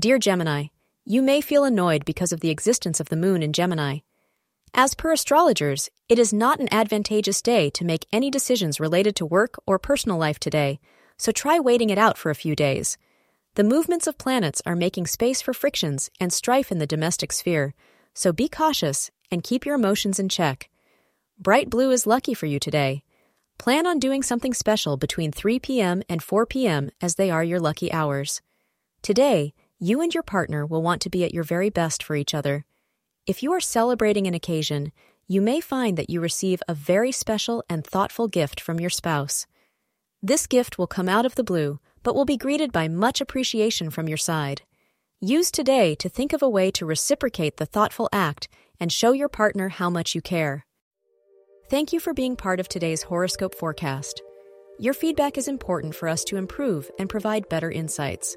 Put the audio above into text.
Dear Gemini, you may feel annoyed because of the existence of the moon in Gemini. As per astrologers, it is not an advantageous day to make any decisions related to work or personal life today, so try waiting it out for a few days. The movements of planets are making space for frictions and strife in the domestic sphere, so be cautious and keep your emotions in check. Bright blue is lucky for you today. Plan on doing something special between 3 p.m. and 4 p.m. as they are your lucky hours. Today, you and your partner will want to be at your very best for each other. If you are celebrating an occasion, you may find that you receive a very special and thoughtful gift from your spouse. This gift will come out of the blue, but will be greeted by much appreciation from your side. Use today to think of a way to reciprocate the thoughtful act and show your partner how much you care. Thank you for being part of today's horoscope forecast. Your feedback is important for us to improve and provide better insights.